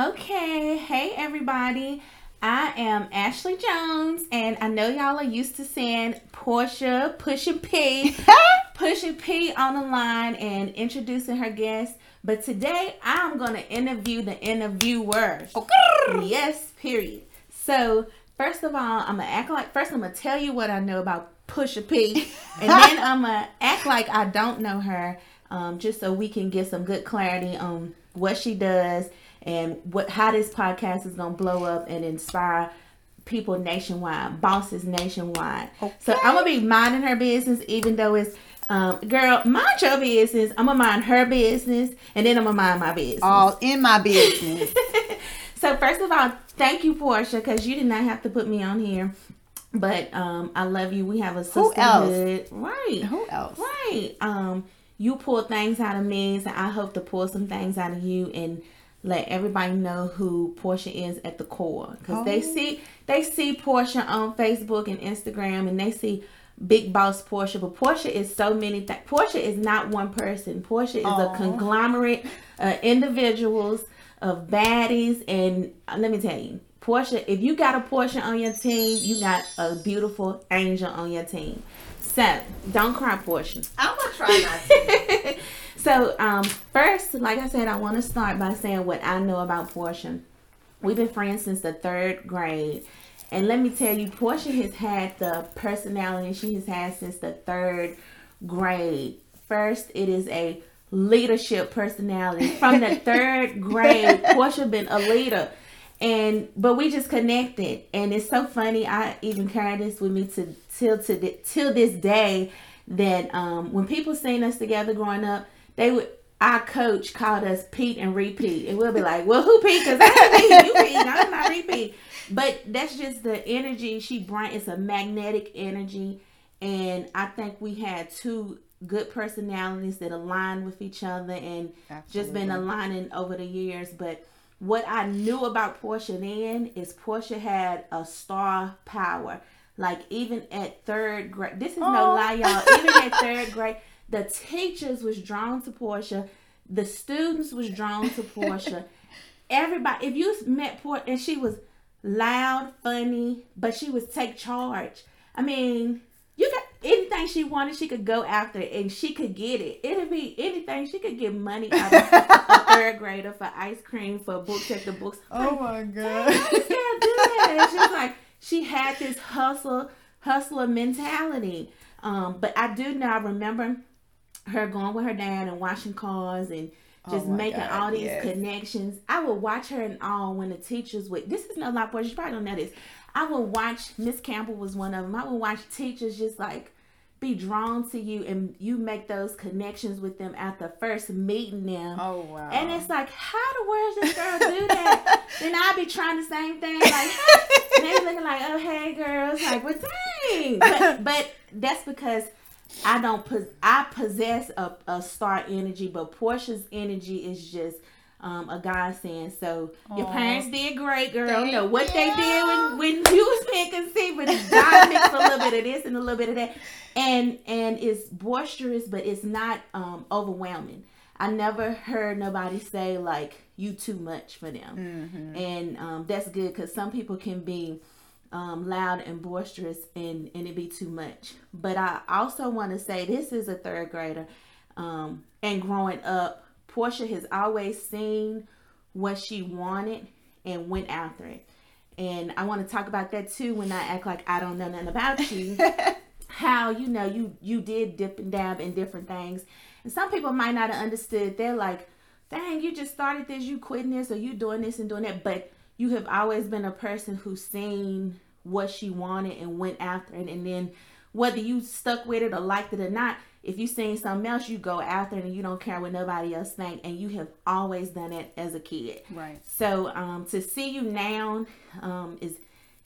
Okay, hey everybody. I am Ashley Jones, and I know y'all are used to seeing Portia pushing P, pushing P on the line and introducing her guest. But today I'm going to interview the interviewer. Okay. Yes, period. So, first of all, I'm going to act like, first, I'm going to tell you what I know about Pusha P, and then I'm going to act like I don't know her, um, just so we can get some good clarity on what she does and what how this podcast is gonna blow up and inspire people nationwide, bosses nationwide. Okay. So I'm gonna be minding her business, even though it's um, girl, mind your business. I'm gonna mind her business, and then I'm gonna mind my business. All in my business. so first of all, thank you, Portia, because you did not have to put me on here. But um, I love you. We have a sisterhood, right? Who else? Right. Um, you pull things out of me, so I hope to pull some things out of you and let everybody know who Portia is at the core because oh. they see they see Portia on Facebook and Instagram and they see Big Boss Portia, but Portia is so many things. Portia is not one person. Portia is oh. a conglomerate of individuals of baddies, and uh, let me tell you, Portia. If you got a Portia on your team, you got a beautiful angel on your team. So don't cry, Portia. I'm gonna try not to. So, um, first, like I said, I want to start by saying what I know about Portia. We've been friends since the third grade. And let me tell you, Portia has had the personality she has had since the third grade. First, it is a leadership personality. From the third grade, Portia been a leader. And but we just connected. And it's so funny. I even carry this with me to till to till this day that um, when people seen us together growing up, they would our coach called us Pete and repeat, and we'll be like, "Well, who Pete? Because I'm Pete, you Pete, I'm not repeat." But that's just the energy she brought. It's a magnetic energy, and I think we had two good personalities that align with each other, and Absolutely. just been aligning over the years. But what I knew about Portia then is Portia had a star power. Like even at third grade, this is no lie, y'all. Even at third grade the teachers was drawn to Portia. The students was drawn to Portia. Everybody, if you met Portia, and she was loud, funny, but she was take charge. I mean, you got anything she wanted, she could go after it, and she could get it. It'd be anything. She could get money out of a third grader for ice cream, for books at the books. Oh like, my god! How do that? And she was like, she had this hustle, hustler mentality. Um, but I do now remember her going with her dad and washing cars and oh just oh making God, all these yes. connections. I would watch her and all when the teachers would. This is no lot for you probably don't know this. I would watch Miss Campbell was one of them. I would watch teachers just like be drawn to you and you make those connections with them after first meeting them. Oh wow. And it's like, how the world this girl do that? then I'd be trying the same thing, like and they looking like, oh hey girls, like well dang. But, but that's because I don't pos- I possess a, a star energy, but Portia's energy is just um, a godsend. So Aww. your parents did great, girl. Thank you know what you. they did when, when you was being conceived, but God mixed a little bit of this and a little bit of that, and and it's boisterous, but it's not um, overwhelming. I never heard nobody say like you too much for them, mm-hmm. and um, that's good because some people can be um, loud and boisterous and, and it be too much. But I also want to say this is a third grader. Um, and growing up, Portia has always seen what she wanted and went after it. And I want to talk about that too when I act like I don't know nothing about you. How you know you you did dip and dab in different things. And some people might not have understood. They're like, dang, you just started this, you quitting this, or you doing this and doing that. But you have always been a person who's seen what she wanted and went after it. And then whether you stuck with it or liked it or not, if you seen something else, you go after it and you don't care what nobody else think. And you have always done it as a kid. Right. So um, to see you now um, is,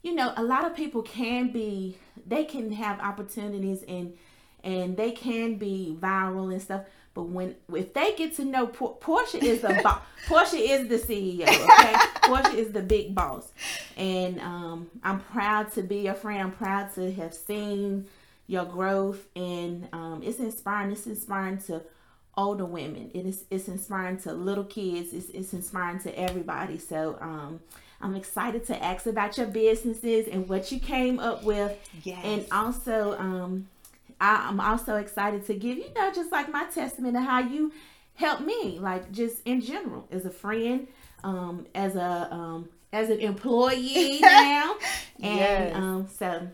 you know, a lot of people can be, they can have opportunities and and they can be viral and stuff. But when if they get to know Portia is the boss, Portia is the CEO. Okay, Portia is the big boss, and um, I'm proud to be your friend. I'm proud to have seen your growth, and um, it's inspiring. It's inspiring to older women. It is it's inspiring to little kids. It's it's inspiring to everybody. So um I'm excited to ask about your businesses and what you came up with. Yes. And also um I, I'm also excited to give you know just like my testament of how you helped me, like just in general, as a friend, um, as a um as an employee now. And Yes. um so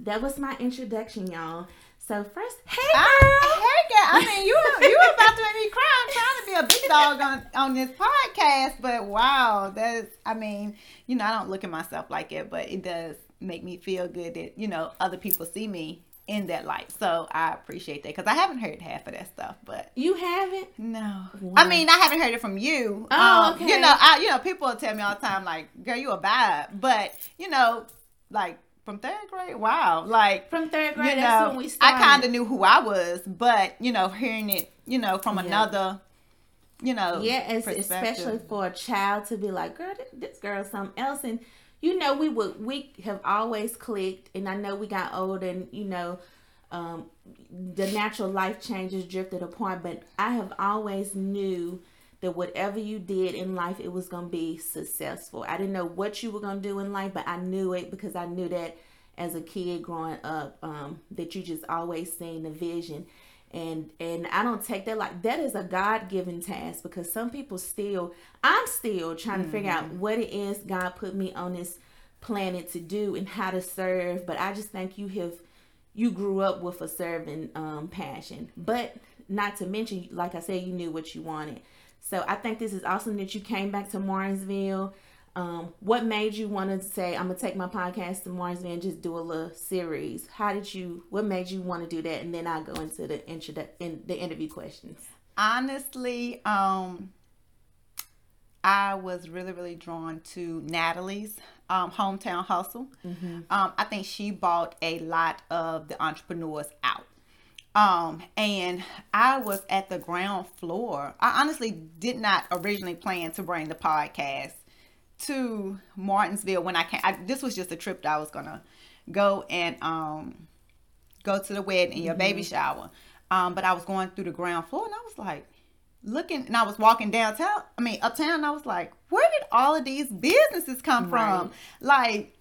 that was my introduction, y'all. So first, hey I, girl. hey, girl. I mean, you you about to make me cry. I'm trying to be a big dog on on this podcast, but wow, that's. I mean, you know, I don't look at myself like it, but it does make me feel good that you know other people see me in that light. So I appreciate that because I haven't heard half of that stuff, but. You haven't? No, Wow. I mean I haven't heard it from you. Oh, Um, okay. You know, I you know people tell me all the time like, "Girl, you a vibe," but you know, like from third grade, wow, like From third grade, you that's know, when we I kind of knew who I was, but you know, hearing it, you know, from Yeah. another, you know, yeah, especially for a child to be like, girl, this, this girl's something else. And you know, we would we have always clicked, and I know we got old, and you know, um, the natural life changes drifted apart. But I have always knew that whatever you did in life, it was gonna be successful. I didn't know what you were gonna do in life, but I knew it because I knew that as a kid growing up, um, that you just always seen the vision and and I don't take that like that is a God given task because some people still I'm still trying to figure out what it is God put me on this planet to do and how to serve. But I just think you have you grew up with a serving um, passion, but not to mention, like I said, you knew what you wanted. So I think this is awesome that you came back to Martinsville. Um, what made you want to say I'm gonna take my podcast to Martinsville and just do a little series? How did you? What made you want to do that? And then I'll go into the intro in the interview questions. honestly, um, I was really, really drawn to Natalie's um, hometown hustle. Um, I think she bought a lot of the entrepreneurs out. Um, and I was at the ground floor. I honestly did not originally plan to bring the podcast to Martinsville when I came. I, this was just a trip that I was gonna go and um go to the wedding and your baby shower. Um, but I was going through the ground floor and I was like looking and I was walking downtown, I mean uptown, and I was like, where did all of these businesses come from? Like,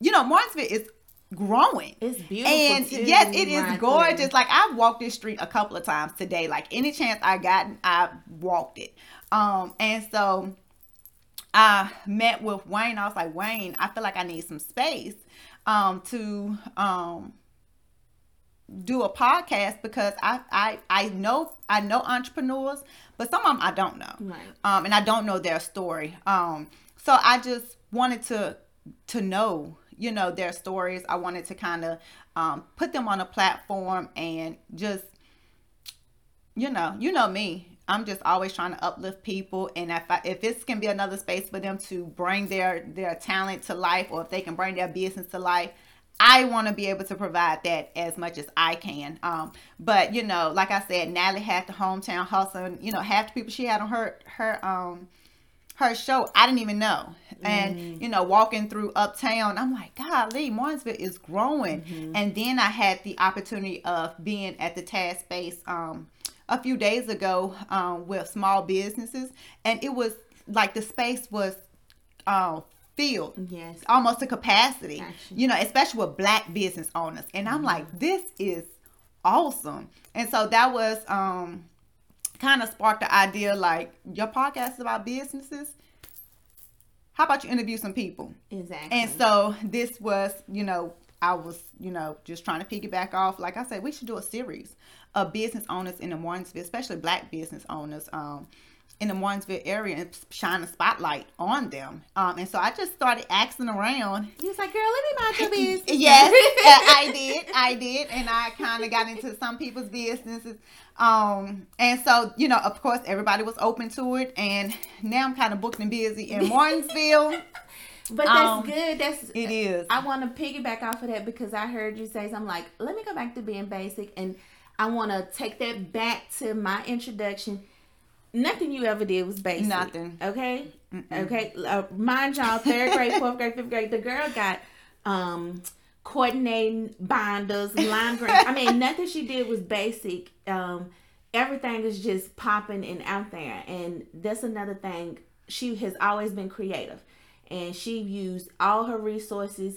you know, Martinsville is growing. It's beautiful. And too, yes, it is gorgeous. there. Like I've walked this street a couple of times today. Like any chance I got, I walked it. Um, and so I met with Wayne. I was like, Wayne, I feel like I need some space um to um do a podcast because I I I know I know entrepreneurs, but some of them I don't know. Right. Um, and I don't know their story. Um, so I just wanted to to know, you know, their stories. I wanted to kind of um put them on a platform and just you know, you know me. I'm just always trying to uplift people, and if I, if this can be another space for them to bring their their talent to life, or if they can bring their business to life, I want to be able to provide that as much as I can. Um, but you know, like I said, Natalie had the hometown hustle, and you know, half the people she had on her her um her show, I didn't even know. And you know, walking through uptown, I'm like, golly, Martinsville is growing. And then I had the opportunity of being at the task space um a few days ago um with small businesses, and it was like the space was uh, filled Yes. almost to capacity, Gotcha. you know, especially with black business owners. And I'm like, this is awesome. And so that was um kind of sparked the idea like your podcast is about businesses. How about you interview some people? Exactly. And so this was, you know, I was, you know, just trying to piggyback off. Like I said, we should do a series of business owners in the Martinsville, especially black business owners um, in the Martinsville area and shine a spotlight on them. Um, and so I just started asking around. he was like, "Girl, let me mind your business." Yes, I did. I did. And I kind of got into some people's businesses. Um, and so, you know, of course, everybody was open to it. And now I'm kind of booked and busy in Martinsville. But that's Um, good. That's It is. I want to piggyback off of that because I heard you say something like, "Let me go back to being basic," and I want to take that back to my introduction. Nothing you ever did was basic. Nothing. Okay. Okay. Uh, mind y'all, third grade, fourth grade, fifth grade. The girl got um coordinating binders, line grant. I mean, nothing she did was basic. Um, everything is just popping and out there. And that's another thing. She has always been creative, and she used all her resources.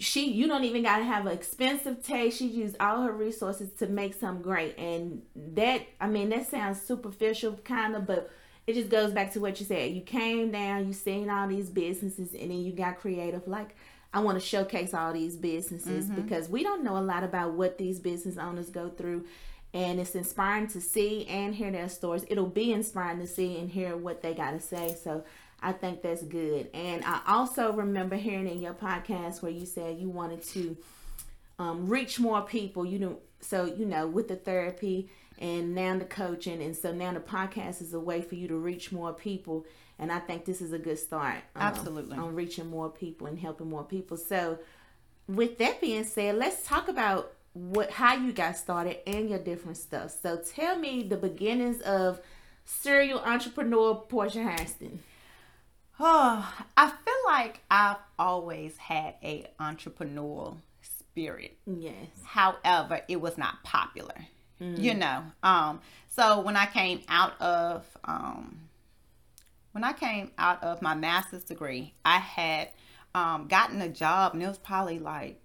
She, you don't even gotta have an expensive taste. She used all her resources to make something great, and that, I mean, that sounds superficial, kind of, but it just goes back to what you said. You came down, you seen all these businesses, and then you got creative. Like, I want to showcase all these businesses mm-hmm. because we don't know a lot about what these business owners go through. And it's inspiring to see and hear their stories. It'll be inspiring to see and hear what they got to say. So I think that's good. And I also remember hearing in your podcast where you said you wanted to um, reach more people. You know, so you know, with the therapy and now the coaching. And so now the podcast is a way for you to reach more people. And i think this is a good start um, absolutely. on reaching more people and helping more people. So with that being said let's talk about what how you got started and your different stuff. So tell me the beginnings of serial entrepreneur portia Hairston oh i feel like i've always had a entrepreneurial spirit yes however it was not popular mm. you know. Um, so when I came out of um, when I came out of my master's degree, I had um, gotten a job, and it was probably like,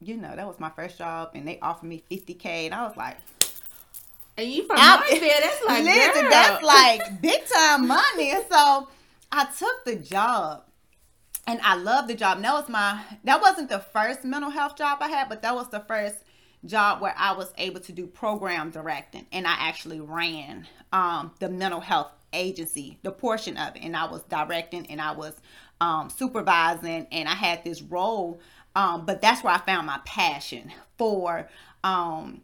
you know, that was my first job, and they offered me fifty k, and I was like. And you from Martinsville, that's like listen, girl. that's like big time money. So I took the job and I love the job. And that was my that wasn't the first mental health job I had, but that was the first job where I was able to do program directing and I actually ran um, the mental health agency, the portion of it, and I was directing and I was um, supervising and I had this role. Um, but that's where I found my passion for um,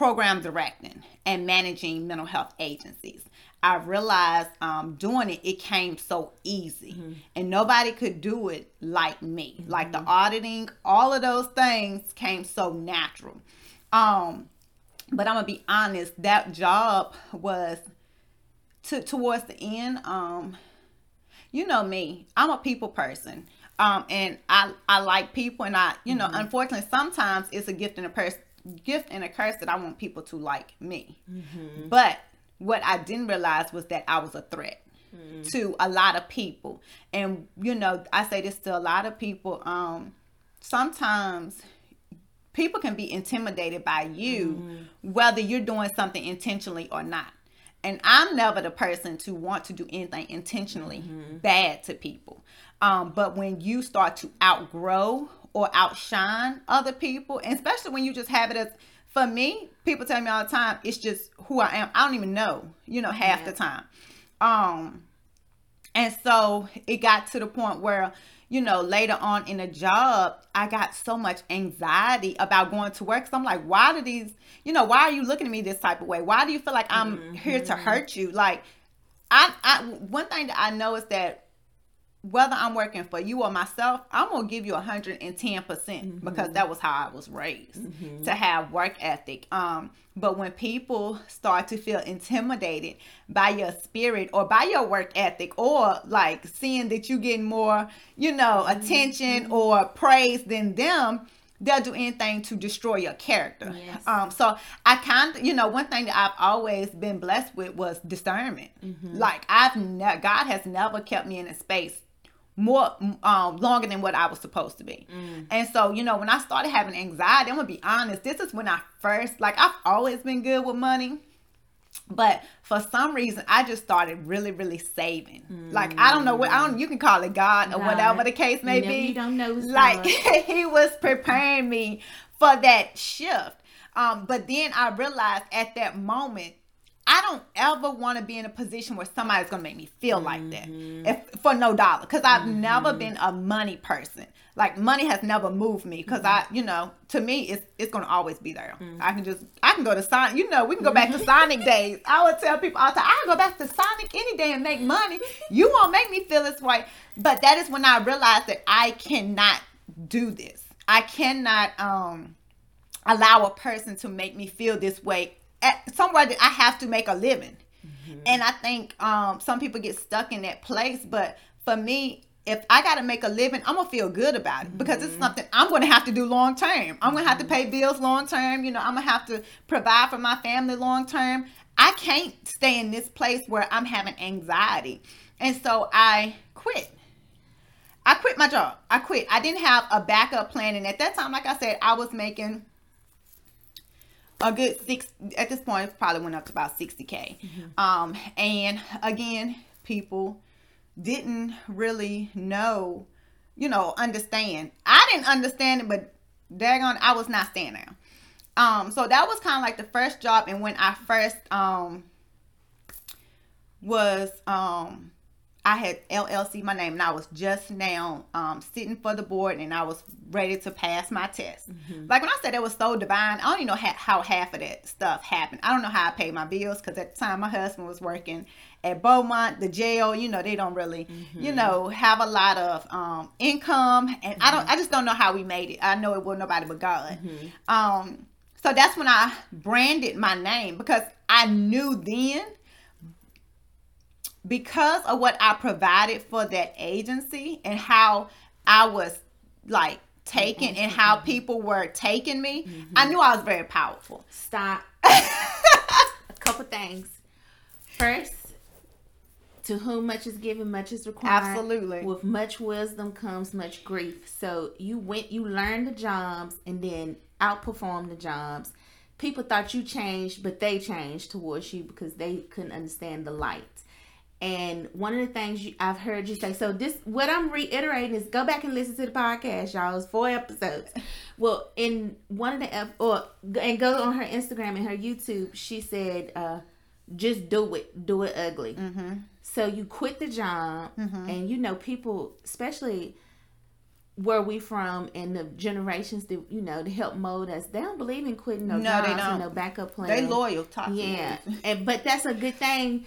program directing and managing mental health agencies. I realized um, doing it, it came so easy, mm-hmm. and nobody could do it like me. Mm-hmm. Like the auditing, all of those things came so natural. Um, but I'm gonna be honest, that job was to towards the end. Um, you know me, I'm a people person. Um, and I I like people, and I you know, mm-hmm. unfortunately, sometimes it's a gift and a person gift and a curse that I want people to like me. Mm-hmm. But what I didn't realize was that I was a threat mm-hmm. to a lot of people. And you know, I say this to a lot of people. Um, sometimes people can be intimidated by you, mm-hmm. whether you're doing something intentionally or not. And I'm never the person to want to do anything intentionally mm-hmm. bad to people. Um, but when you start to outgrow or outshine other people, especially when you just have it as for me, people tell me all the time, it's just who I am. I don't even know, you know, half yeah. the time. Um, and so it got to the point where, you know, later on in a job, I got so much anxiety about going to work. So I'm like, why do these, you know, why are you looking at me this type of way? Why do you feel like I'm mm-hmm. here to hurt you? Like, I, I, one thing that I know is that whether I'm working for you or myself, I'm gonna give you 110 percent mm-hmm. because that was how I was raised mm-hmm. to have work ethic. Um, but when people start to feel intimidated by your spirit or by your work ethic, or like seeing that you getting more, you know, mm-hmm. attention or praise than them, they'll do anything to destroy your character. Yes. Um, so I kind of, you know, one thing that I've always been blessed with was discernment. Mm-hmm. Like I've, ne- God has never kept me in a space more um longer than what I was supposed to be. Mm. And so, you know, when I started having anxiety, I'm gonna be honest, this is when I first like I've always been good with money. But for some reason, I just started really, really saving. Mm. Like I don't know what I don't. You can call it God, God. or whatever the case may you be. You don't know. Like He was preparing me for that shift. Um, but then I realized at that moment I don't ever want to be in a position where somebody's gonna make me feel mm-hmm. like that mm-hmm. if for no dollar. Because I've mm-hmm. never been a money person. Like money has never moved me. Because mm-hmm. I, you know, to me, it's it's gonna always be there. Mm-hmm. I can just I can go to Sonic. You know, we can go back to mm-hmm. Sonic days. I would tell people all the time, I go back to Sonic any day and make money. You won't make me feel this way. But that is when I realized that I cannot do this. I cannot um allow a person to make me feel this way at somewhere that I have to make a living. Mm-hmm. And I think um, some people get stuck in that place. But for me, if I got to make a living, I'm gonna feel good about it because it's something I'm gonna have to do long term. I'm gonna have to pay bills long term. You know, I'm gonna have to provide for my family long term. I can't stay in this place where I'm having anxiety, and so I quit. I quit my job. I quit. I didn't have a backup plan, and at that time, like I said, I was making a good six. At this point, it probably went up to about 60k. Um, and again, people didn't really know, you know, understand. I didn't understand it, but daggone, I was not staying there. Um, so that was kind of like the first job, and when I first um was um I had LLC my name, and I was just now um sitting for the board, and I was ready to pass my test. Like when I said it was so divine, I don't even know ha- how half of that stuff happened. I don't know how I paid my bills because at the time my husband was working at Beaumont, the jail. You know they don't really, you know, have a lot of um income, and I don't. I just don't know how we made it. I know it was nobody but God. Um, so that's when I branded my name because I knew then because of what I provided for that agency and how I was like taken and how mm-hmm. people were taking me, I mm-hmm. knew I was very powerful. Stop. a couple things. First, to whom much is given, much is required. Absolutely. With much wisdom comes much grief. So you went, you learned the jobs, and then outperformed the jobs. People thought you changed, but they changed towards you because they couldn't understand the light. And one of the things you, I've heard you say, so this, what I'm reiterating is go back and listen to the podcast, y'all. It's four episodes. Well, in one of the, or, and go on her Instagram and her YouTube, she said, uh, just do it, do it ugly. Mm-hmm. So you quit the job, and you know, people, especially where we from and the generations that, you know, to help mold us, they don't believe in quitting no, No, they jobs don't. and no backup plan. They loyal, talk Yeah, and but that's a good thing,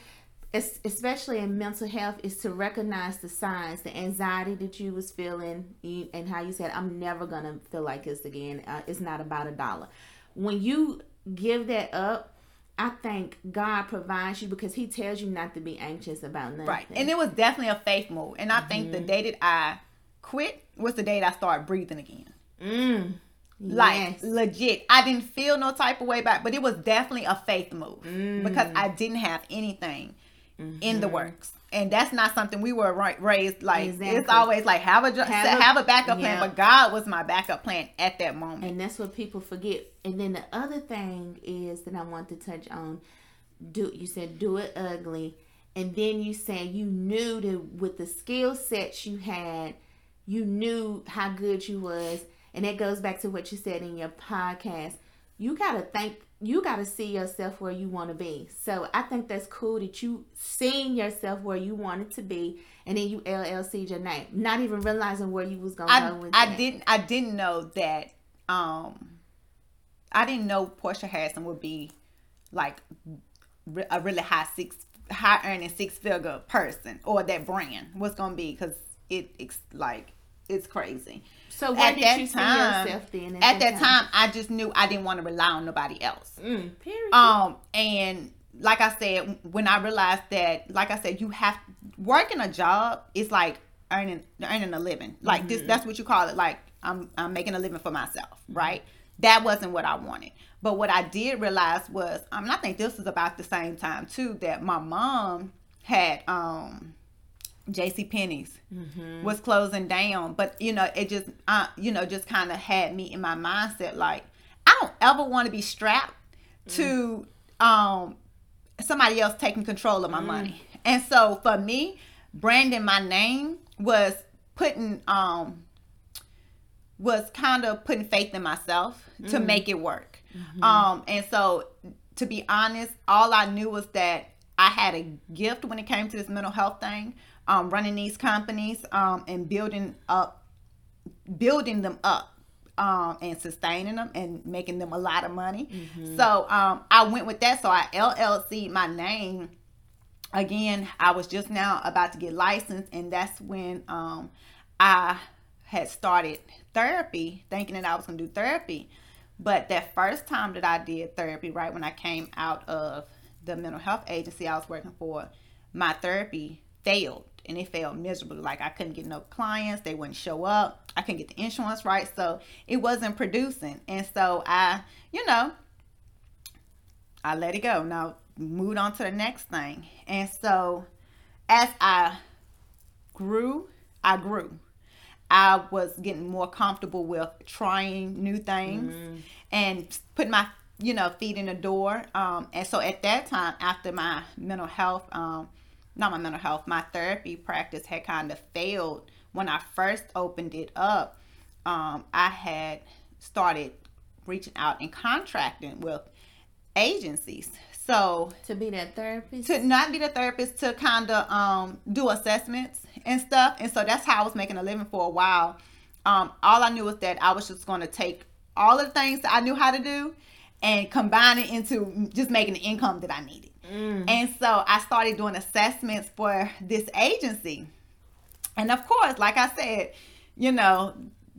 especially in mental health, is to recognize the signs, the anxiety that you was feeling, and how you said, "I'm never gonna feel like this again." Uh, it's not about a dollar. When you give that up, I think God provides you because He tells you not to be anxious about nothing. Right. And it was definitely a faith move. And I think the day that I quit was the day that I started breathing again. Mm. Like Yes. legit. I didn't feel no type of way back, but it was definitely a faith move Mm. because I didn't have anything in Mm-hmm. the works. And that's not something we were ra- raised like. Exactly. It's always like have a Have have a- a, backup plan, but God was my backup plan at that moment. And that's what people forget. And then the other thing is that I want to touch on. Do you said do it ugly, and then you said you knew that with the skill sets you had, you knew how good you was, and that goes back to what you said in your podcast. You gotta think. You gotta see yourself where you want to be. So I think that's cool that you seeing yourself where you wanted to be, and then you LLC'd your name, not even realizing where you was gonna I, go with I that. didn't I didn't know that um I didn't know Portia Hairston would be like a really high six high earning six figure person or that brand was gonna be because it it's like it's crazy. So where At did that you see time- yourself then? At that time, I just knew I didn't want to rely on nobody else. Mm, period. Um, and like I said, when I realized that, like I said, you have working a job is like earning earning a living. Like this, that's what you call it. Like I'm I'm making a living for myself, right? That wasn't what I wanted. But what I did realize was, um, and I think this was about the same time too, that my mom had um J.C. Penney's was closing down, but you know, it just, uh, you know, just kind of had me in my mindset like, I don't ever want to be strapped to um somebody else taking control of my money. And so for me, branding my name was putting um was kind of putting faith in myself to make it work. Um and so to be honest, all I knew was that I had a gift when it came to this mental health thing, um, running these companies um, and building up, building them up, um, and sustaining them and making them a lot of money. So um, I went with that. So I LLC my name. Again, I was just now about to get licensed, and that's when um, I had started therapy, thinking that I was going to do therapy. But that first time that I did therapy, right when I came out of the mental health agency I was working for, my therapy failed. And it failed miserably. Like I couldn't get no clients, they wouldn't show up. I couldn't get the insurance right, so it wasn't producing. And so I, you know, I let it go. Now moved on to the next thing. And so as I grew, I grew. I was getting more comfortable with trying new things mm. and putting my you know feet in the door. Um, and so at that time, after my mental health, um, not my mental health, my therapy practice had kind of failed when I first opened it up. Um, I had started reaching out and contracting with agencies. So to be that therapist, to not be the therapist, to kind of um, do assessments and stuff. And so that's how I was making a living for a while. Um, all I knew was that I was just going to take all of the things that I knew how to do and combine it into just making the income that I needed. Mm. And so I started doing assessments for this agency. And of course, like I said, you know,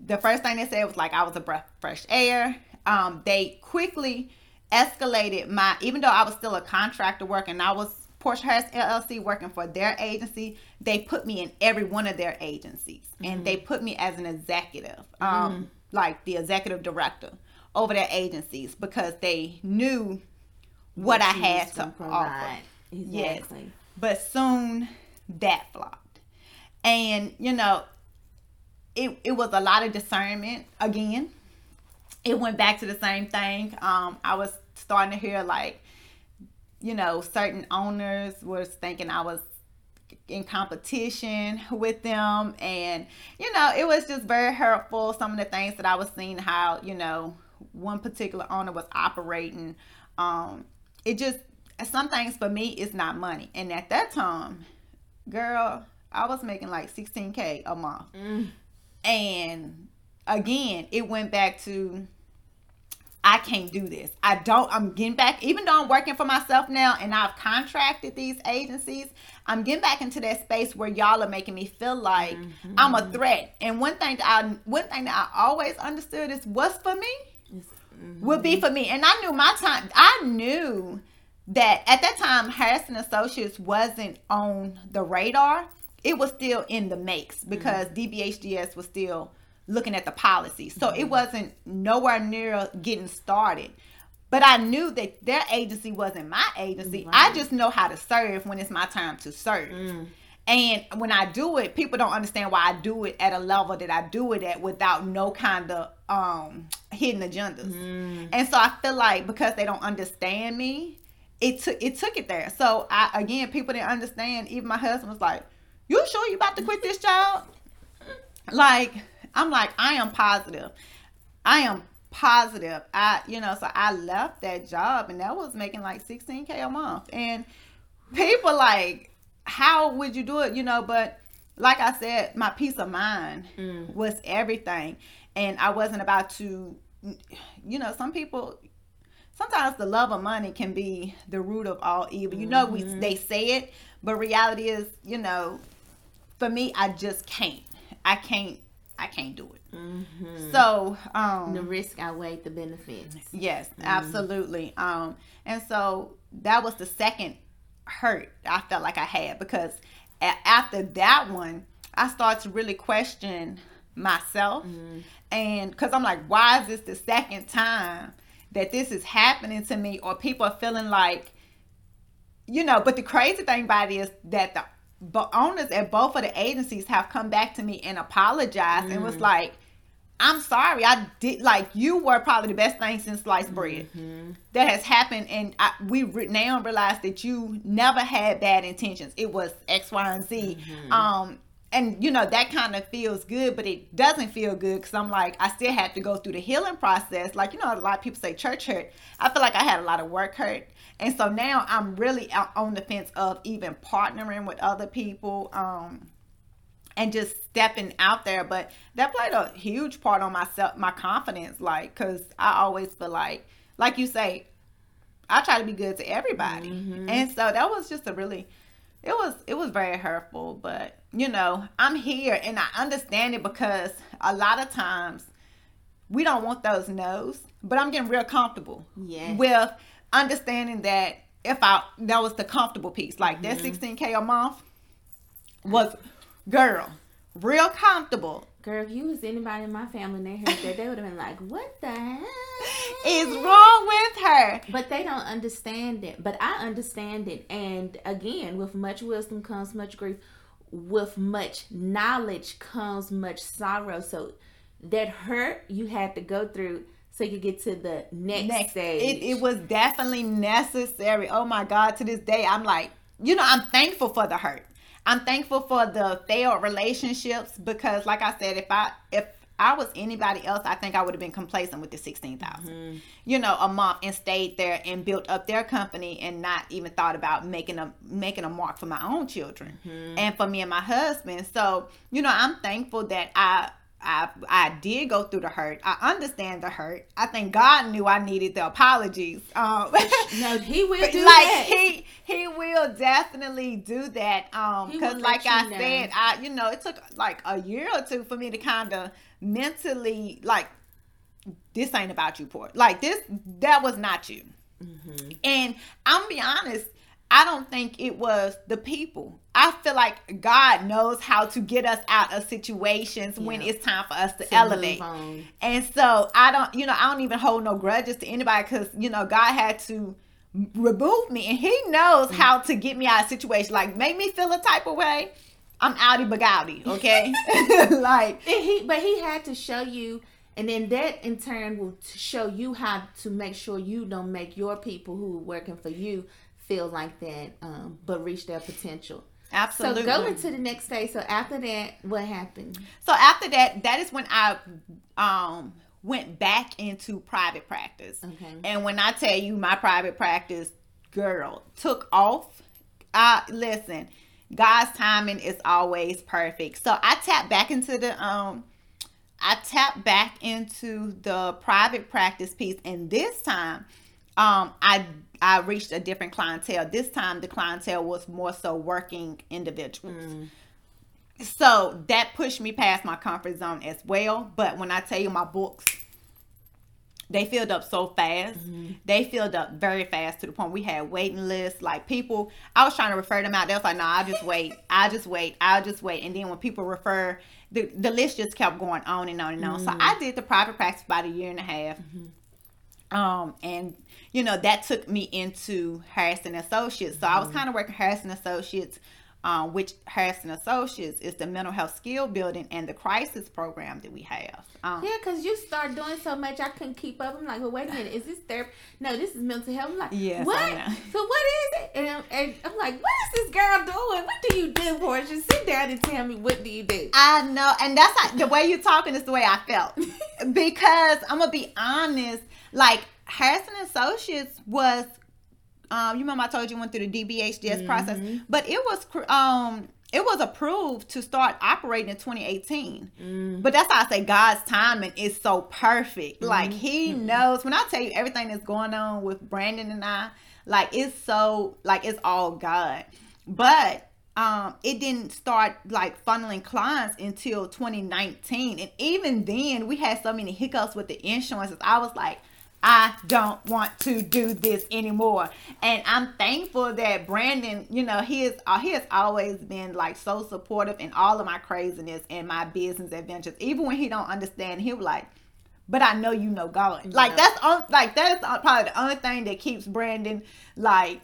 the first thing they said was like I was a breath fresh air. Um, they quickly escalated my, even though I was still a contractor working, I was Portia Harris LLC working for their agency. They put me in every one of their agencies, mm-hmm. and they put me as an executive, um, mm-hmm. like the executive director over their agencies because they knew what, what I had to offer. Exactly. Yes, but soon that flopped, and you know, it it was a lot of discernment again. It went back to the same thing. Um, I was starting to hear like you know, certain owners was thinking I was in competition with them and you know it was just very hurtful some of the things that i was seeing how you know one particular owner was operating um it just some things for me is not money and at that time girl i was making like 16k a month mm. and again it went back to I can't do this. I don't, I'm getting back, even though I'm working for myself now and I've contracted these agencies, I'm getting back into that space where y'all are making me feel like mm-hmm. I'm a threat. And one thing that I, one thing that I always understood is what's for me mm-hmm. be for me. And I knew my time, I knew that at that time, Hairston Associates wasn't on the radar. It was still in the makes because mm-hmm. DBHDS was still looking at the policy. So it mm-hmm. wasn't nowhere near getting started. But I knew that their agency wasn't my agency. Right. I just know how to serve when it's my time to serve. Mm. And when I do it, people don't understand why I do it at a level that I do it at without no kind of um hidden agendas. Mm. And so I feel like because they don't understand me, it took it took it there. So I again people didn't understand. Even my husband was like, You sure you about to quit this job? Like I'm like, I am positive. I am positive. I, you know, so I left that job and that was making like 16K a month. And people like, how would you do it? You know, but like I said, my peace of mind mm. was everything. And I wasn't about to, you know, some people, sometimes the love of money can be the root of all evil. You know, mm-hmm. we they say it, but reality is, you know, for me, I just can't. I can't I can't do it. Mm-hmm. So um, the risk outweighed the benefits. Yes, mm-hmm. absolutely. Um, and so that was the second hurt I felt like I had because a- after that one, I started to really question myself, mm-hmm. and because I'm like, why is this the second time that this is happening to me, or people are feeling like, you know? But the crazy thing about it is that the but owners at both of the agencies have come back to me and apologized mm. and was mm. like, I'm sorry. I did like you were probably the best thing since sliced bread mm-hmm. that has happened, and I, we re- now realize that you never had bad intentions. It was X, Y, and Z. Mm-hmm. Um, and you know that kind of feels good, but it doesn't feel good because I'm like I still had to go through the healing process. Like you know, a lot of people say church hurt. I feel like I had a lot of work hurt and so now I'm really on the fence of even partnering with other people um, and just stepping out there. But that played a huge part on myself, my confidence, like, because I always feel like, like you say, I try to be good to everybody. Mm-hmm. And so that was just a really, it was, it was very hurtful. But, you know, I'm here and I understand it because a lot of times we don't want those no's, but I'm getting real comfortable yes. with understanding that if I that was the comfortable piece, like mm-hmm. that 16k a month, was, girl, real comfortable. Girl, if you was anybody in my family and they heard that, they would have been like, "What the hell is wrong with her?" But they don't understand it. But I understand it. And again, with much wisdom comes much grief. With much knowledge comes much sorrow. So that hurt you had to go through so you could get to the next, next stage. It, it was definitely necessary. Oh my God! To this day, I'm like, you know, I'm thankful for the hurt I'm thankful for the failed relationships because, like I said, if I if I was anybody else, I think I would have been complacent with the sixteen thousand, mm-hmm. you know, a month and stayed there and built up their company and not even thought about making a making a mark for my own children mm-hmm. and for me and my husband. So, you know, I'm thankful that I I I did go through the hurt. I understand the hurt. I think God knew I needed the apologies. Um, no, He will do like that. He He will definitely do that. Um, because like I know. said, I you know it took like a year or two for me to kind of mentally like this ain't about you, Port. Like this, that was not you. Mm-hmm. And I'm gonna be honest, I don't think it was the people. I feel like God knows how to get us out of situations yeah. when it's time for us to, to elevate. And so I don't, you know, I don't even hold no grudges to anybody because, you know, God had to remove me and he knows mm-hmm. how to get me out of situation. Like make me feel a type of way. I'm outy bagouty, okay? like he but he had to show you and then that in turn will show you how to make sure you don't make your people who are working for you feel like that, um, but reach their potential. Absolutely. So go into the next stage. So after that, what happened? So after that, that is when I um went back into private practice. Okay. And when I tell you my private practice, girl, took off. Uh listen, God's timing is always perfect. So I tapped back into the um I tapped back into the private practice piece and this time um I I reached a different clientele. This time the clientele was more so working individuals. Mm. So that pushed me past my comfort zone as well. But when I tell you my books, they filled up so fast. Mm-hmm. They filled up very fast to the point we had waiting lists. Like people, I was trying to refer them out. They was like, "No, I'll just wait. I'll just wait. I'll just wait." And then when people refer, the the list just kept going on and on and on. Mm-hmm. So I did the private practice about a year and a half. Mm-hmm. Um, and you know that took me into Hairston Associates. So mm-hmm. I was mm-hmm. kind of working Hairston Associates, um, which Hairston Associates is the mental health skill building and the crisis program that we have. Um, yeah, because you start doing so much, I couldn't keep up. I'm like, well, wait a minute, is this therapy? No, this is mental health. I'm like, yes, what? So what is it? And I'm, and I'm, like, what is this girl doing? What do you do, Portia? Sit down and tell me what do you do? I know, and that's how, the way you're talking is the way I felt because I'm gonna be honest, like Hairston Associates was um, you remember I told you went through the DBHDS mm-hmm. process, but it was um it was approved to start operating in 2018. Mm. But that's how I say God's timing is so perfect. Mm-hmm. Like He mm-hmm. knows. When I tell you everything that's going on with Brandon and I, like it's so like it's all God. But um, it didn't start like funneling clients until 2019, and even then we had so many hiccups with the insurances. I was like I don't want to do this anymore. And I'm thankful that Brandon, you know, he is uh, he has always been like so supportive in all of my craziness and my business adventures. Even when he don't understand, he'll like, but I know you know God. Yeah. Like that's on like that's probably the only thing that keeps Brandon like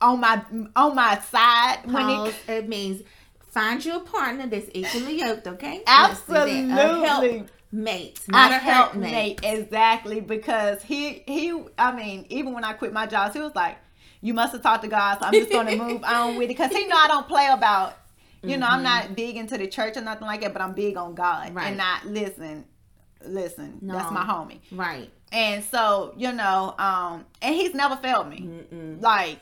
on my on my side when it, it means find you a partner that's equally yoked, okay? Absolutely mate, not a helpmate. Exactly, because he he. I mean, even when I quit my job, he was like, "You must have talked to God, so I'm just going to move on with it." Because he know I don't play about. You mm-hmm. know, I'm not mm-hmm. big into the church or nothing like that, but I'm big on God right. and not listen. Listen, no. that's my homie. Right. And so, you know, um, and he's never failed me. Mm-mm. Like,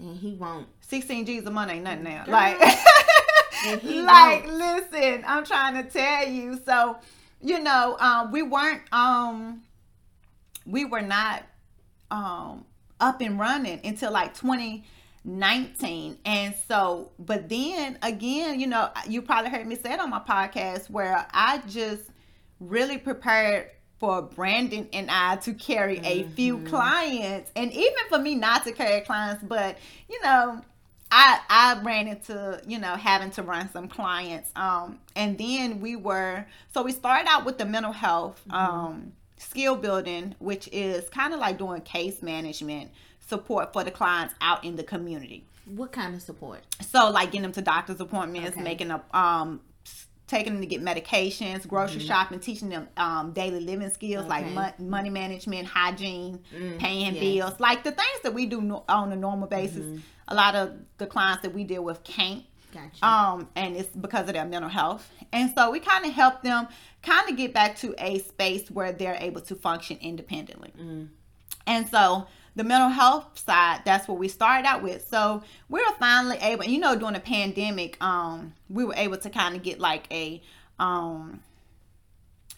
and he won't. 16 G's a month ain't nothing now. Like, like, won't. listen, I'm trying to tell you. So, you know, um, we weren't um we were not um up and running until like 2019. And so, but then again, you know, you probably heard me say it on my podcast where I just really prepared for Brandon and I to carry a mm-hmm. few clients and even for me not to carry clients, but you know, I I ran into you know having to run some clients, um, and then we were so we started out with the mental health um, skill building, which is kind of like doing case management support for the clients out in the community. What kind of support? So like getting them to doctor's appointments, Okay. making up um taking them to get medications, grocery shopping, teaching them um daily living skills like mo- money management, hygiene, paying yes. bills, like the things that we do no- on a normal basis. A lot of the clients that we deal with can't. Gotcha. Um, and it's because of their mental health. And so we kind of help them kind of get back to a space where they're able to function independently. And so the mental health side, that's what we started out with. So we were finally able, you know, during the pandemic, um, we were able to kind of get like a um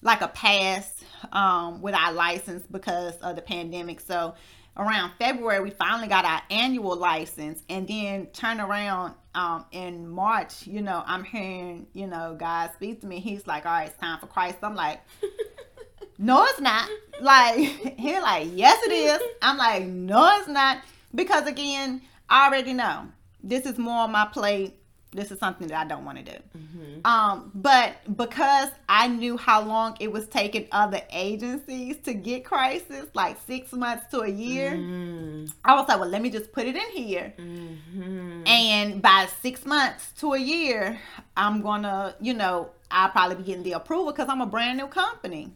like a pass um with our license because of the pandemic. So around February we finally got our annual license and then turn around um in March, you know, I'm hearing, you know, God speak to me. He's like, All right, it's time for crisis. I'm like, no, it's not. Like he's like, yes, it is. I'm like, no, it's not. Because again, I already know this is more on my plate. This is something that I don't want to do. Mm-hmm. Um, but because I knew how long it was taking other agencies to get crisis, like six months to a year, mm. I was like, well, let me just put it in here. Mm-hmm. And by six months to a year, I'm gonna, you know, I'll probably be getting the approval because I'm a brand new company.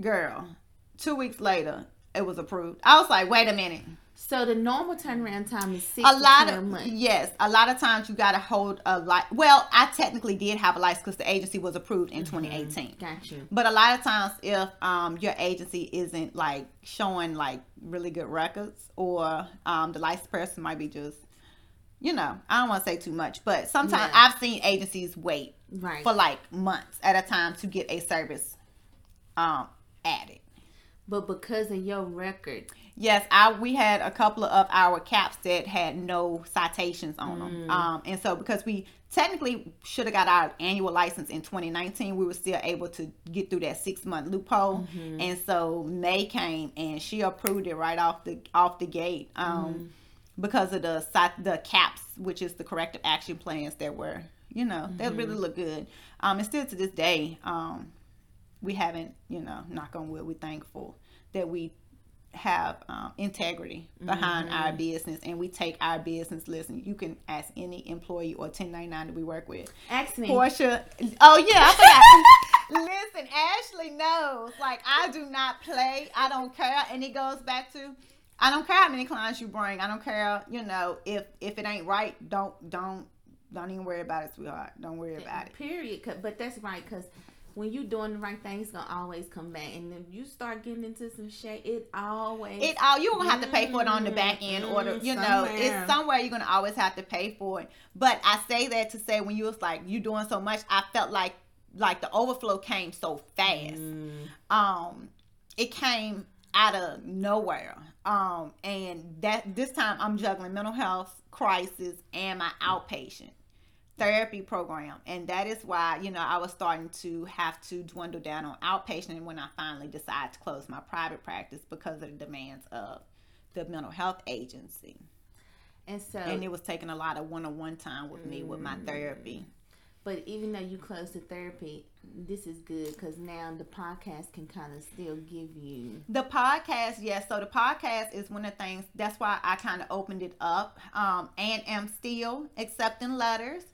Girl, two weeks later, it was approved. I was like, wait a minute. So the normal turnaround time is six A lot 12 of months. yes, a lot of times you gotta hold a li Well, I technically did have a license because the agency was approved in 2018. Got you. But a lot of times, if um, your agency isn't like showing like really good records, or um, the licensed person might be just, you know, I don't want to say too much, but sometimes Yeah. I've seen agencies wait Right. for like months at a time to get a service um, added. but because of your record, Yes, I we had a couple of our caps that had no citations on them, Mm. um, and so because we technically should have got our annual license in 2019, we were still able to get through that six month loophole, Mm-hmm. and so May came and she approved it right off the off the gate um, Mm-hmm. because of the the caps, which is the corrective action plans that were you know they really Mm-hmm. look good, um, and still to this day, um, we haven't you know knock on wood, we're thankful that we have um, integrity behind our business and we take our business listen you can ask any employee or 1099 that we work with. Ask me. portia oh yeah i forgot. Listen ashley knows like i do not play i don't care and it goes back to i don't care how many clients you bring i don't care you know if if it ain't right don't don't don't even worry about it sweetheart don't worry about it. period But that's right, because when you doing the right thing, it's gonna always come back. And if you start getting into some shit, it always it all you gonna have to pay for it on the back end or the, mm, you know it's somewhere. you're gonna always have to pay for it. But i say that to say when you was like you doing so much i felt like like the overflow came so fast. Mm. um it came out of nowhere. Um and that this time i'm juggling mental health crisis and my outpatient therapy program and that is why you know i was starting to have to dwindle down on outpatient when i finally decided to close my private practice because of the demands of the mental health agency And so, and it was taking a lot of one-on-one time with me with my therapy but even though you close the therapy, this is good because now the podcast can kind of still give you. The podcast, yes. So the podcast is one of the things. That's why I kind of opened it up, um, and am still accepting letters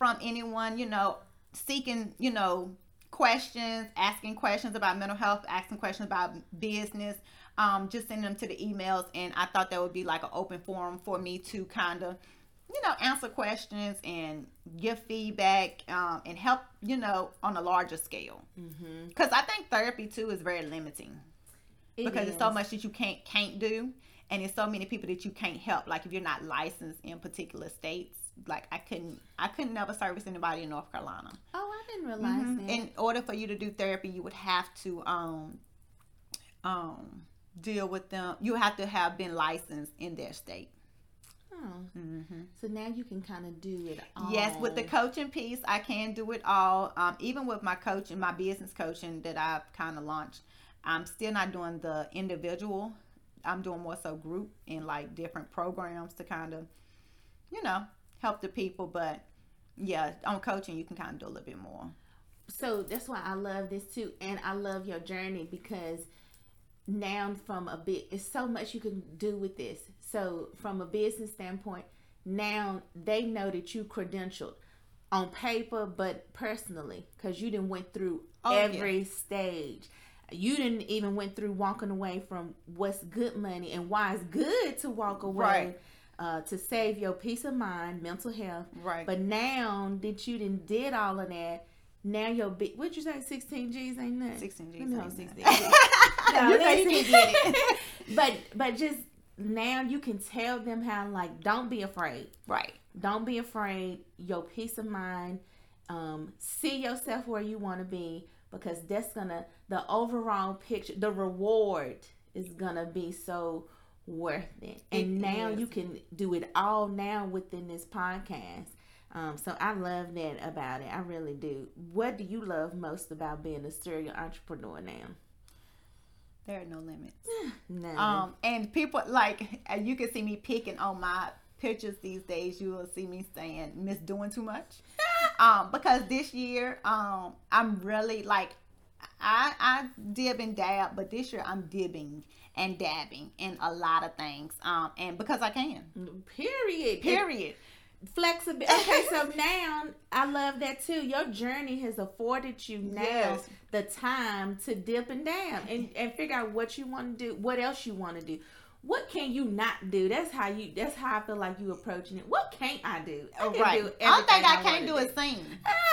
from anyone, you know, seeking, you know, questions, asking questions about mental health, asking questions about business. Um, just send them to the emails, and I thought that would be like an open forum for me to kind of, you know, answer questions and give feedback um, and help, you know, on a larger scale. Because I think therapy too is very limiting It because it's so much that you can't can't do and it's so many people that you can't help like if you're not licensed in particular states like i couldn't i couldn't ever service anybody in north carolina Oh, I didn't realize Mhm. that. in order for you to do therapy you would have to um um deal with them you have to have been licensed in their state oh. So now you can kind of do it all. Mm-hmm. Yes, with the coaching piece, I can do it all. Um, even with my coaching, my business coaching that I've kind of launched, I'm still not doing the individual I'm doing more so group and like different programs to kind of, you know, help the people. But yeah, on coaching, you can kind of do a little bit more. So that's why I love this too, and I love your journey because now from a bit, it's so much you can do with this. So from a business standpoint, now they know that you credentialed on paper, but personally, because you didn't went through oh, every yeah. stage. You didn't even went through walking away from what's good money and why it's good to walk away. Right. Uh, to save your peace of mind, mental health. Right. But now that you didn't did all of that, now your big what'd you say, sixteen G's ain't nothing. Sixteen G's. No, sixteen no, you know you can it. but but just now you can tell them how like don't be afraid. Right. Don't be afraid. Your peace of mind. Um, see yourself where you want to be because that's gonna the overall picture, the reward is gonna be so worth it. And it now is. you can do it all now within this podcast. Um, so I love that about it. I really do. What do you love most about being a serial entrepreneur now? There are no limits. no. Um, and people like you can see me picking on my pictures these days. You will see me saying "Miss Doing Too Much," um, because this year, um, I'm really like I I dib and dab, but this year I'm dibbing and dabbing in a lot of things. Um, and because I can. Period. Period flexibility. Okay, so now I love that too. Your journey has afforded you now yes. the time to dip and dab and, and figure out what you want to do, what else you want to do. What can you not do? That's how you. That's how I feel like you approaching it. What can't I do? I can right. do I don't think I, I can't do, do is sing.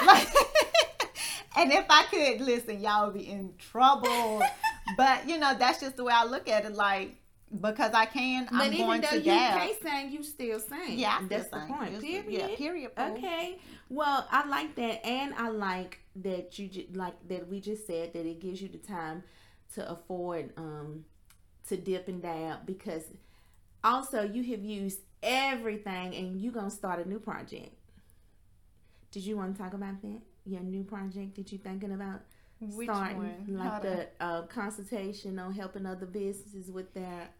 like, and if I could listen, y'all would be in trouble. but you know, that's just the way I look at it. Like because I can. But I'm even though you can't sing, you still sing. Yeah, that's the point. Period. Yeah, period. Okay. Well, I like that, and I like that you just, like that we just said that it gives you the time to afford um to dip and dab because also you have used everything, and you're gonna start a new project. Did you want to talk about that? Your new project that you thinking about? Which starting one? like How the uh, consultation on helping other businesses with that.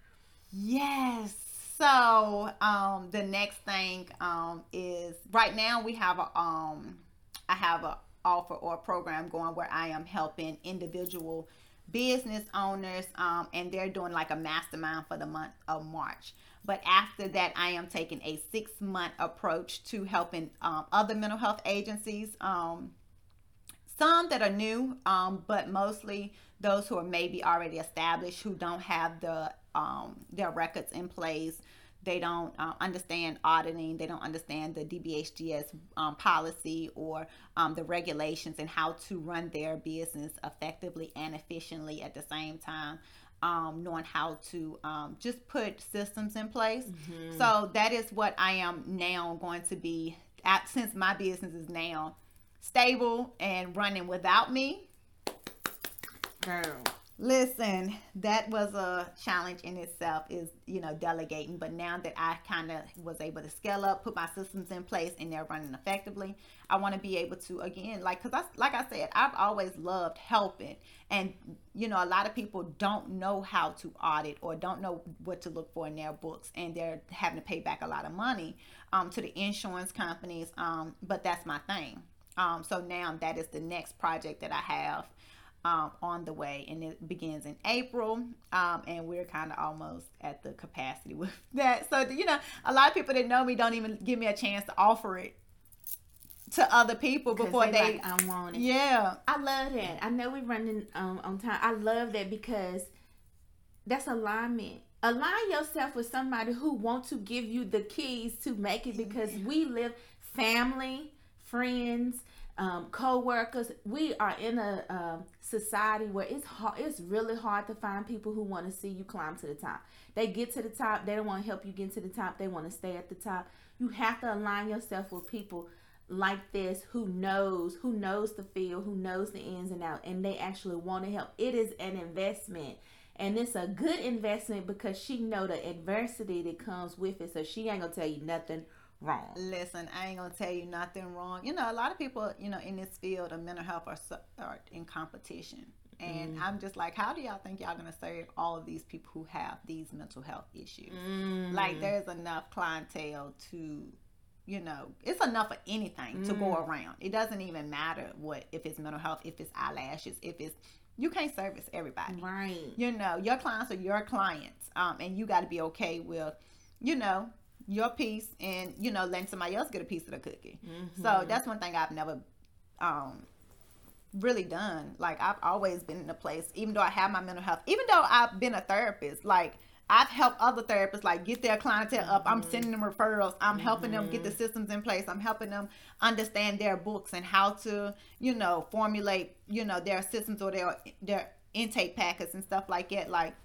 yes so um the next thing um is right now we have a um i have a offer or a program going where i am helping individual business owners um and they're doing like a mastermind for the month of march but after that i am taking a six month approach to helping um, other mental health agencies um some that are new, um, but mostly those who are maybe already established who don't have the um, their records in place. They don't uh, understand auditing. They don't understand the DBHDS um, policy or um, the regulations and how to run their business effectively and efficiently at the same time. Um, knowing how to um, just put systems in place. Mm-hmm. So that is what I am now going to be at since my business is now stable and running without me. Girl. Listen, that was a challenge in itself is, you know, delegating. But now that I kind of was able to scale up, put my systems in place and they're running effectively, I want to be able to, again, like, because I, like I said, I've always loved helping. And, you know, a lot of people don't know how to audit or don't know what to look for in their books and they're having to pay back a lot of money um, to the insurance companies. Um, but that's my thing. Um, so now that is the next project that I have um, on the way, and it begins in April. Um, and we're kind of almost at the capacity with that. So you know, a lot of people that know me don't even give me a chance to offer it to other people before they, they like, I want it. Yeah, I love that. I know we're running um, on time. I love that because that's alignment. Align yourself with somebody who wants to give you the keys to make it because we live family, friends, um, co-workers. We are in a society where it's hard, it's really hard to find people who want to see you climb to the top. They get to the top, they don't want to help you get to the top. They want to stay at the top. You have to align yourself with people like this who knows who knows the field, who knows the ins and outs, and they actually want to help. It is an investment. And it's a good investment because she know the adversity that comes with it. So she ain't gonna tell you nothing wrong. Listen, I ain't gonna tell you nothing wrong. You know, a lot of people, you know, in this field of mental health are, are in competition. And mm. I'm just like, how do y'all think y'all gonna serve all of these people who have these mental health issues? Mm. Like, there's enough clientele to, you know, it's enough of anything mm. to go mm. around. It doesn't even matter what if it's mental health, if it's eyelashes, if it's you can't service everybody. Right. You know, your clients are your clients. Um, and you got to be okay with, you know, your piece and you know letting somebody else get a piece of the cookie. Mm-hmm. So that's one thing I've never um really done. Like I've always been in a place, even though I have my mental health, even though I've been a therapist, like I've helped other therapists like get their clientele mm-hmm. up. I'm mm-hmm. sending them referrals. I'm mm-hmm. helping them get the mm-hmm. systems in place. I'm helping them understand their books and how to, you know, formulate, you know, their systems or their their intake packets and stuff like that. Like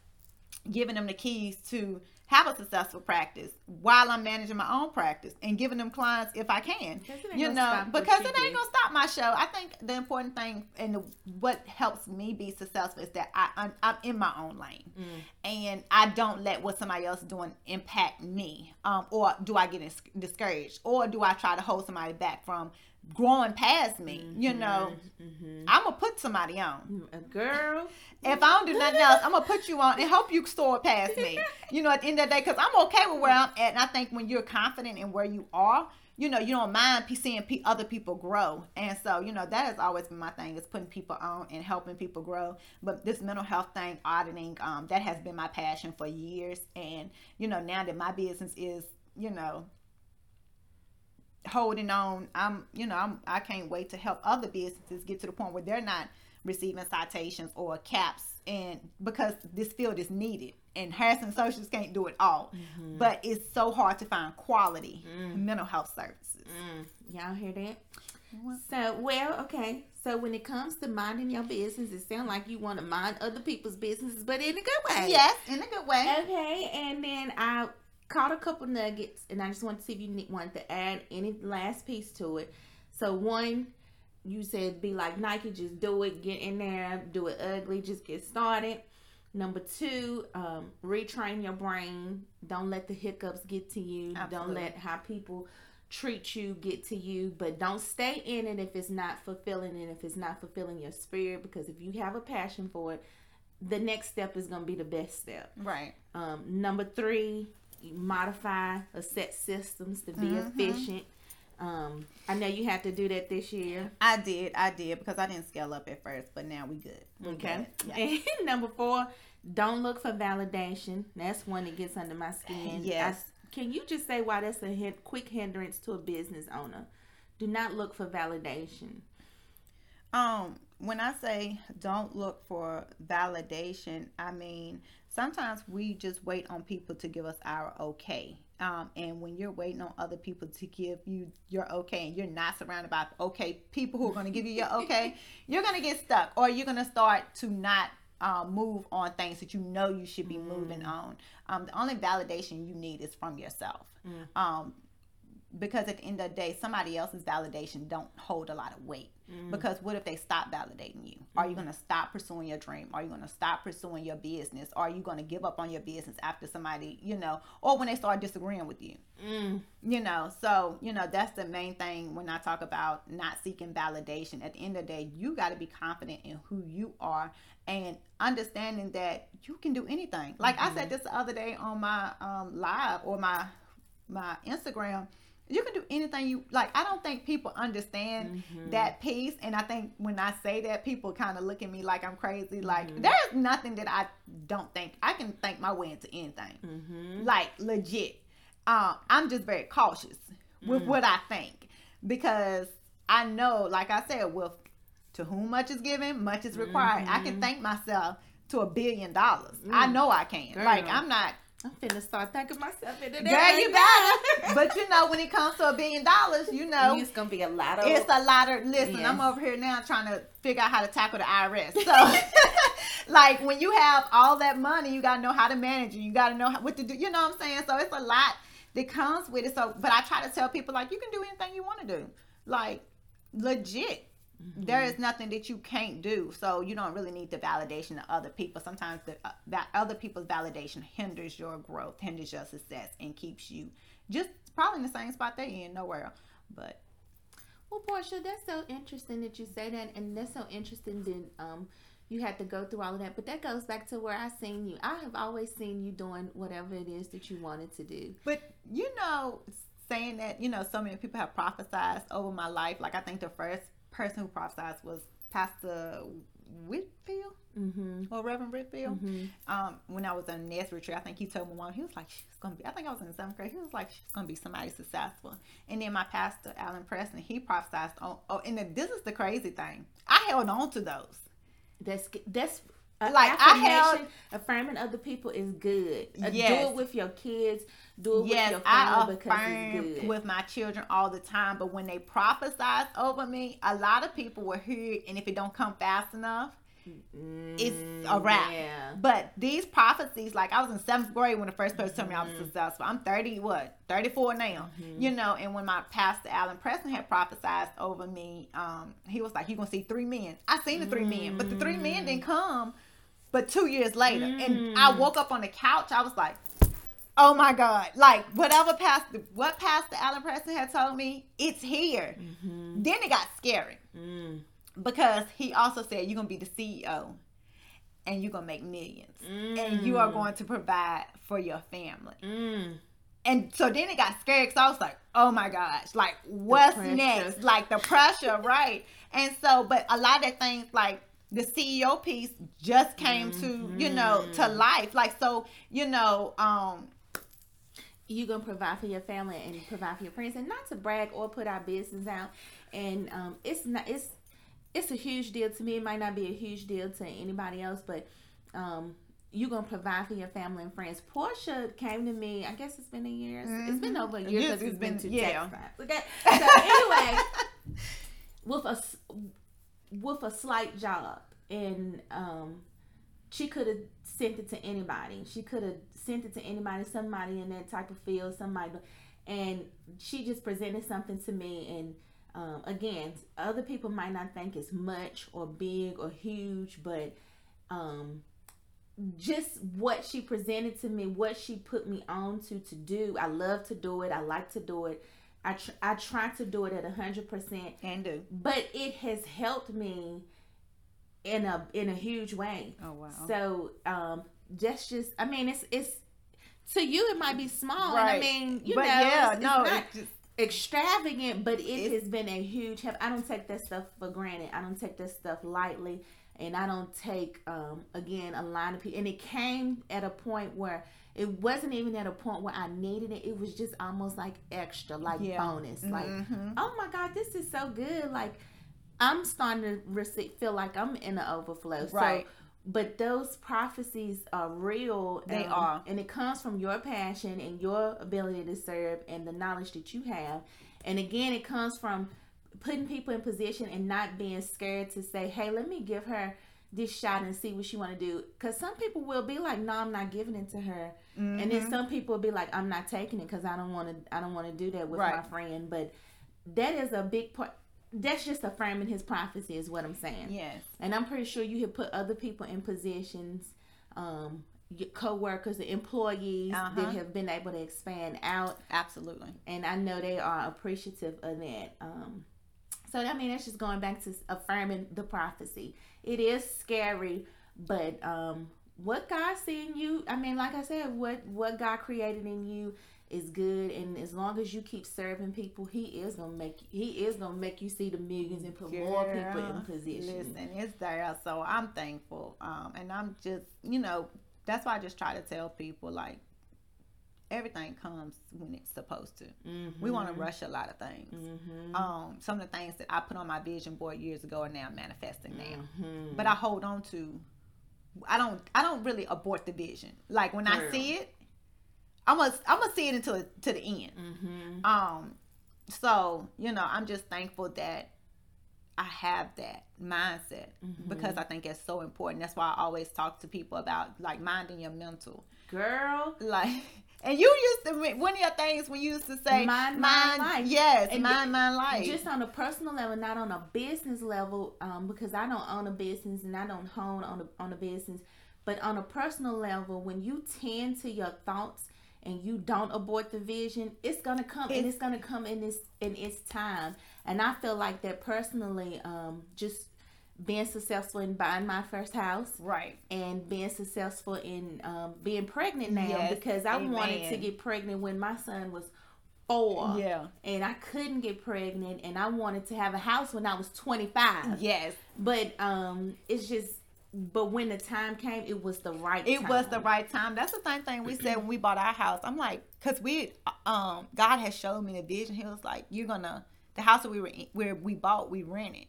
giving them the keys to have a successful practice while I'm managing my own practice and giving them clients if I can. You know, because it ain't gonna stop my show. I think the important thing and the, what helps me be successful is that I I'm, I'm in my own lane mm. and I don't let what somebody else is doing impact me. Um, or do I get discouraged or do I try to hold somebody back from growing past me. Mm-hmm, you know, mm-hmm. I'm gonna put somebody on. A girl. If I don't do nothing else, I'm gonna put you on and help you soar past me. You know, at the end of the day, because I'm okay with where I'm at, and I think when you're confident in where you are, you know, you don't mind seeing other people grow. And so, you know, that has always been my thing is putting people on and helping people grow. But this mental health thing, auditing, um, that has been my passion for years. And, you know, now that my business is, you know, holding on. I'm, you know, I'm, I can't wait to help other businesses get to the point where they're not receiving citations or caps, and because this field is needed, and Hairston Associates can't do it all, mm-hmm. but it's so hard to find quality mm. mental health services. Mm. Y'all hear that? So, well, okay. So when it comes to minding your business, it sounds like you want to mind other people's businesses, but in a good way. Yes, in a good way. Okay, and then I caught a couple nuggets, and I just want to see if you want to add any last piece to it. So one, you said be like Nike, just do it, get in there, do it ugly, just get started. Number two, um, retrain your brain. Don't let the hiccups get to you. Absolutely. Don't let how people treat you get to you. But don't stay in it if it's not fulfilling and if it's not fulfilling your spirit. Because if you have a passion for it, the next step is going to be the best step. Right. Um, number three, modify or set systems to be mm-hmm. efficient. Um, I know you had to do that this year. I did, I did because I didn't scale up at first, but now we good. We okay. Good. Yeah. And number four, don't look for validation. That's one that gets under my skin. Yes. I, can you just say why that's a quick hindrance to a business owner? Do not look for validation. Um, when I say don't look for validation, I mean sometimes we just wait on people to give us our okay. Um, and when you're waiting on other people to give you your okay and you're not surrounded by okay people who are going to give you your okay, you're going to get stuck or you're going to start to not um, move on things that you know you should be mm. moving on. Um, the only validation you need is from yourself. Mm. Um, because at the end of the day, somebody else's validation don't hold a lot of weight. Mm. Because what if they stop validating you? Are you mm. going to stop pursuing your dream? Are you going to stop pursuing your business? Are you going to give up on your business after somebody, you know, or when they start disagreeing with you? Mm. You know, so, you know, that's the main thing when I talk about not seeking validation. At the end of the day, you got to be confident in who you are and understanding that you can do anything. Like mm-hmm. I said mm-hmm. this the other day on my um, live or my my Instagram you can do anything you like. I don't think people understand mm-hmm. that piece, and I think when I say that, people kind of look at me like I'm crazy. Like mm-hmm. there's nothing that I don't think I can think my way into anything. Mm-hmm. Like legit, um, I'm just very cautious with mm. what I think because I know, like I said, with to whom much is given, much is required. I can mm-hmm. thank myself to a billion dollars. I mm. know I can. Girl. Like I'm not I'm finna start thanking myself into that. Girl, you better. but you know, when it comes to a billion dollars, you know, it's gonna be a lot of. It's a lot of. Listen, yes. I'm over here now trying to figure out how to tackle the IRS. So, like, when you have all that money, you gotta know how to manage it. You gotta know how, what to do. You know what I'm saying? So it's a lot that comes with it. So, but I try to tell people like, you can do anything you want to do. Like, legit Mm-hmm. There is nothing that you can't do. So you don't really need the validation of other people. Sometimes the, uh, that other people's validation hinders your growth, hinders your success, and keeps you just probably in the same spot they're in, nowhere. But well, Portia, that's so interesting that you say that, and that's so interesting that um you had to go through all of that. But that goes back to where I seen you. I have always seen you doing whatever it is that you wanted to do. But you know, saying that, you know, so many people have prophesied over my life. Like I think the first person who prophesied was Pastor Whitfield Mm-hmm. or Reverend Whitfield. Mhm. Um, when I was in Nest retreat, I think he told me one. He was like, "She's gonna be." I think I was in seventh grade. He was like, "She's gonna be somebody successful." And then my pastor, Alan Preston, he prophesied on. Oh, and then this is the crazy thing. I held on to those. That's that's a Like, I held- affirming other people is good. Uh, Do it with your kids. Do it yes, with your I family because it's good. with my children all the time. But when they prophesize over me, a lot of people will hear it, and if it don't come fast enough, it's a wrap. Mm, Yeah. But these prophecies, like I was in seventh grade when the first person told me I was Mm-hmm. successful. I'm 30, what, 34 now. You know, and when my pastor Alan Preston had prophesied over me, um, he was like, You're gonna see three men. I seen the three men, but the three men didn't come but two years later. And I Mm. woke up on the couch, I was like, Oh my God. Like whatever pastor what Pastor Alan Preston had told me, it's here. Mm-hmm. Then it got scary Mm. because he also said you're gonna be the CEO and you're gonna make millions and you are going to provide for your family. Mm. And so then it got scary because I was like, oh my gosh, like what's next? Like the pressure, right? And so, but a lot of things like the CEO piece just came to, you know, to Mm-hmm. life. Like, so, you know, um, you gonna provide for your family and provide for your friends and not to brag or put our business out and um it's not it's it's a huge deal to me it might not be a huge deal to anybody else but um you gonna provide for your family and friends. Portia came to me. I guess it's been a year. It's been over a year because Mm-hmm. it's it's been, been- two yeah. times. Okay. So anyway, with a with a slight job, and um, she could have sent it to anybody. She could have sent it to anybody, somebody in that type of field, somebody, and she just presented something to me. And um, again, other people might not think it's much or big or huge, but um, just what she presented to me, what she put me on to to do. I love to do it. I like to do it. I tr- I try to do it at a hundred percent and do. but it has helped me in a in a huge way. Oh, wow. So um that's just I mean it's it's to you it might be small and I mean you but know yeah, it's, it's no, not it's just, extravagant but it It's- has been a huge help. I don't take that stuff for granted. I don't take that stuff lightly and I don't take um again a line of people and it came at a point where it wasn't even at a point where I needed it. It was just almost like extra, like Yeah. bonus. Like Mhm. oh my god this is so good like i'm starting to receive, feel like i'm in the overflow Right. so but those prophecies are real They um, are. and it comes from your passion and your ability to serve and the knowledge that you have and again it comes from putting people in position and not being scared to say hey let me give her this shot and see what she want to do because some people will be like no i'm not giving it to her and Mm-hmm. then some people will be like i'm not taking it because i don't want to i don't want to do that with my friend but that is a big part that's just affirming his prophecy is what i'm saying yes. and i'm pretty sure you have put other people in positions um your co-workers and employees Uh-huh. that have been able to expand out Absolutely. and i know they are appreciative of that um so i mean that's just going back to affirming the prophecy it is scary but um what god see in you i mean like i said what what god created in you is good and as long as you keep serving people he is gonna make he is gonna make you see the millions and put more people in Girl, position Listen, it's there. So I'm thankful. Um, and I'm just, you know, that's why I just try to tell people like everything comes when it's supposed to. We want to rush a lot of things. Mm-hmm. Um, some of the things that I put on my vision board years ago are now manifesting now. Mm-hmm. But I hold on to. I don't. I don't really abort the vision. Like when I see it, I'm gonna. I'm gonna see it until to the end. Mm-hmm. Um, so you know, I'm just thankful that I have that mindset Mm-hmm. because I think it's so important. That's why I always talk to people about like minding your mental. girl Like, and you used to one of your things when you used to say Mind, mind, life. Yes, And mind, mind, life. just on a personal level, not on a business level, um, because I don't own a business and I don't hone on a, on a business, but on a personal level, when you tend to your thoughts and you don't abort the vision, it's gonna come and It's- it's gonna come in this in its time. And I feel like that personally, um, just being successful in buying my first house Right. and being successful in um, being pregnant now Yes, because I wanted to get pregnant when my son was four. Yeah. And I couldn't get pregnant and I wanted to have a house when I was 25. Yes. But um it's just but when the time came it was the right It time. was the right time. That's the same thing we said when we bought our house. I'm like, cause we, um, God has showed me the vision. He was like, you're gonna the house that we were in, where we bought, we rented,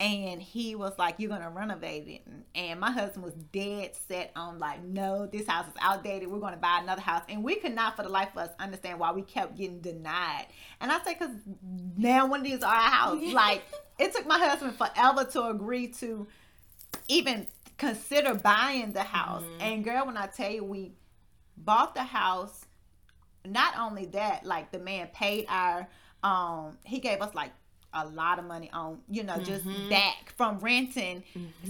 and he was like, you're gonna renovate it. And, my husband was dead set on like, no, this house is outdated. We're gonna buy another house, and we could not for the life of us understand why we kept getting denied. And I say, cause now when are our house, like it took my husband forever to agree to even consider buying the house. And girl, when I tell you we bought the house, not only that, like the man paid our um he gave us like a lot of money on, you know, just back from renting.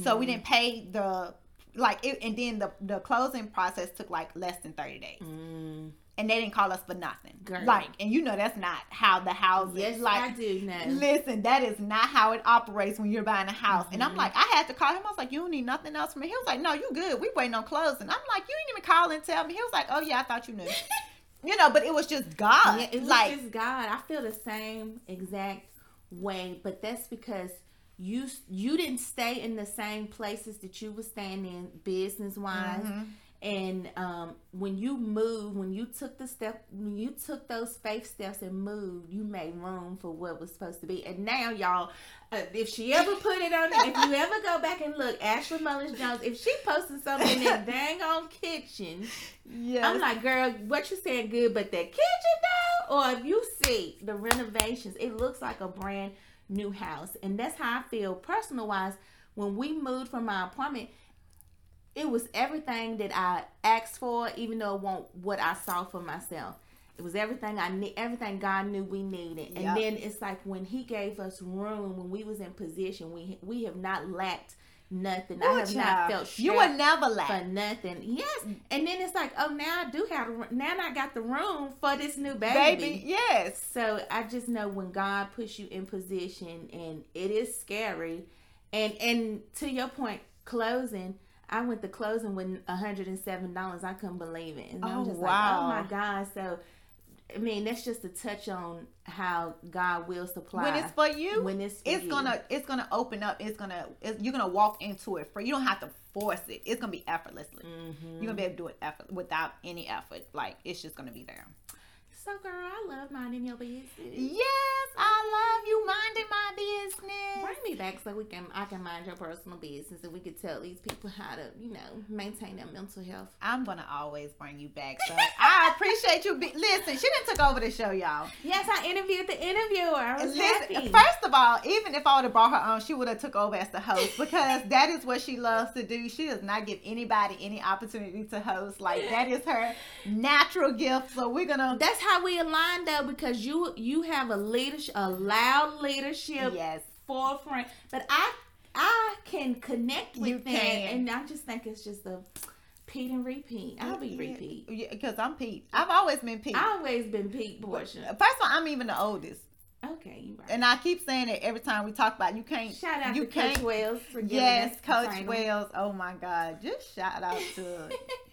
So we didn't pay the like it, and then the the closing process took like less than 30 days. Mm. And they didn't call us for nothing. Girl. Like, and you know that's not how the house Yes, is. Like I do know. Listen, that is not how it operates when you're buying a house. And Mm-hmm. I'm like, I had to call him. I was like, you don't need nothing else from me. He was like, no, you good. We waiting on closing. I'm like, you didn't even call and tell me. He was like, oh yeah, I thought you knew. you know, but it was just God. Yeah, it was like, just God. I feel the same exact way, but that's because you you didn't stay in the same places that you were staying in business wise. Mm-hmm. And um, when you moved, when you took the step, when you took those faith steps and moved, you made room for what was supposed to be. And now, y'all, uh, if she ever put it on, if you ever go back and look, Ashley Mullins Jones, if she posted something in that dang on kitchen, yes. I'm like, girl, what you saying good, but that kitchen though? Or if you see the renovations, it looks like a brand new house. And that's how I feel personal wise. When we moved from my apartment, it was everything that I asked for, even though it wasn't what I saw for myself. It was everything I need, everything God knew we needed. And Yep. then it's like when He gave us room, when we was in position, we we have not lacked nothing. I Ooh, have not felt you were never never for nothing. Yes, and then it's like, oh, now I do have now I got the room for this new baby. Baby, yes. So I just know when God puts you in position, and it is scary. And and to your point, closing. I went to closing with hundred and seven dollars. I couldn't believe it, and Oh, I'm just wow. like, oh my God. So. I mean, that's just a touch on how God will supply. When it's for you, When it's for it's you. gonna it's gonna open up. It's gonna it's, you're gonna walk into it for you don't have to force it. It's gonna be effortlessly. Mm-hmm. You're gonna be able to do it effort without any effort. Like it's just gonna be there. So, girl, I love minding your business. Yes, I love you minding my business. Bring me back so we can I can mind your personal business and we can tell these people how to you know maintain their mental health. I'm gonna always bring you back. So I appreciate you. Be- Listen, she didn't took over the show, y'all. Yes, I interviewed the interviewer. I was Listen, happy. first of all, even if I would have brought her on, she would have took over as the host because that is what she loves to do. She does not give anybody any opportunity to host. Like that is her natural gift. So we're gonna That's how we align though because you you have a leadership, a loud leadership yes. forefront, but I I can connect with You that, can. and I just think it's just a Pete and repeat. I'll be repeat. Yeah, because I'm Pete. I've always been Pete. I've always been Pete portion. First of all, I'm even the oldest, Okay, you right. and I keep saying it every time we talk about. it. You can't. Shout out you to can't. Coach Wells for Yes, Coach. Wells. Oh my God! Just shout out to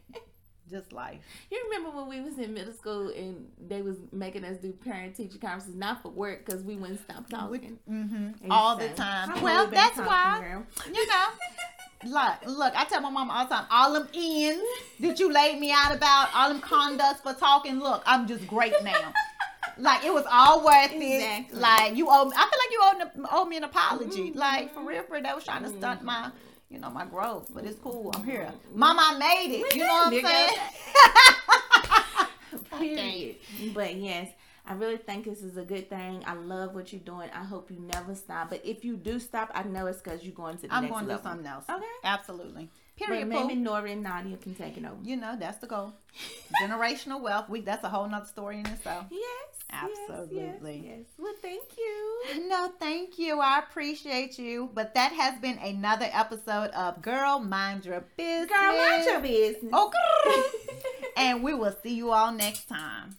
just life. You remember when we was in middle school and they was making us do parent teacher conferences, not for work because we wouldn't stop talking. hmm All the time. how Well, long we been that's why. girl? You know. Look, look, I tell my mom all the time, all them ends that you laid me out about, all them conducts for talking, look, I'm just great now. Like it was all worth it. Like you owe, I feel like you owe, owe me an apology. Mhm. Like for real, for that was trying to stunt Mm-hmm. my, you know, my growth. But it's cool. I'm here, mm-hmm. Mama. I made it. We You know what I'm saying? Period. But yes, I really think this is a good thing. I love what you're doing. I hope you never stop. But if you do stop, I know it's because you're going to the I'm next going to do something else. Okay. Absolutely. But Period. maybe. Nora and Nadia can take it over. You know, that's the goal. Generational wealth. We that's a whole nother story in itself. Yes. Yes, Absolutely. Yes, yes. Well, thank you. No, thank you. I appreciate you. But that has been another episode of Girl Mind Your Business. Girl, mind your business. Oh, grrr. and we will see you all next time.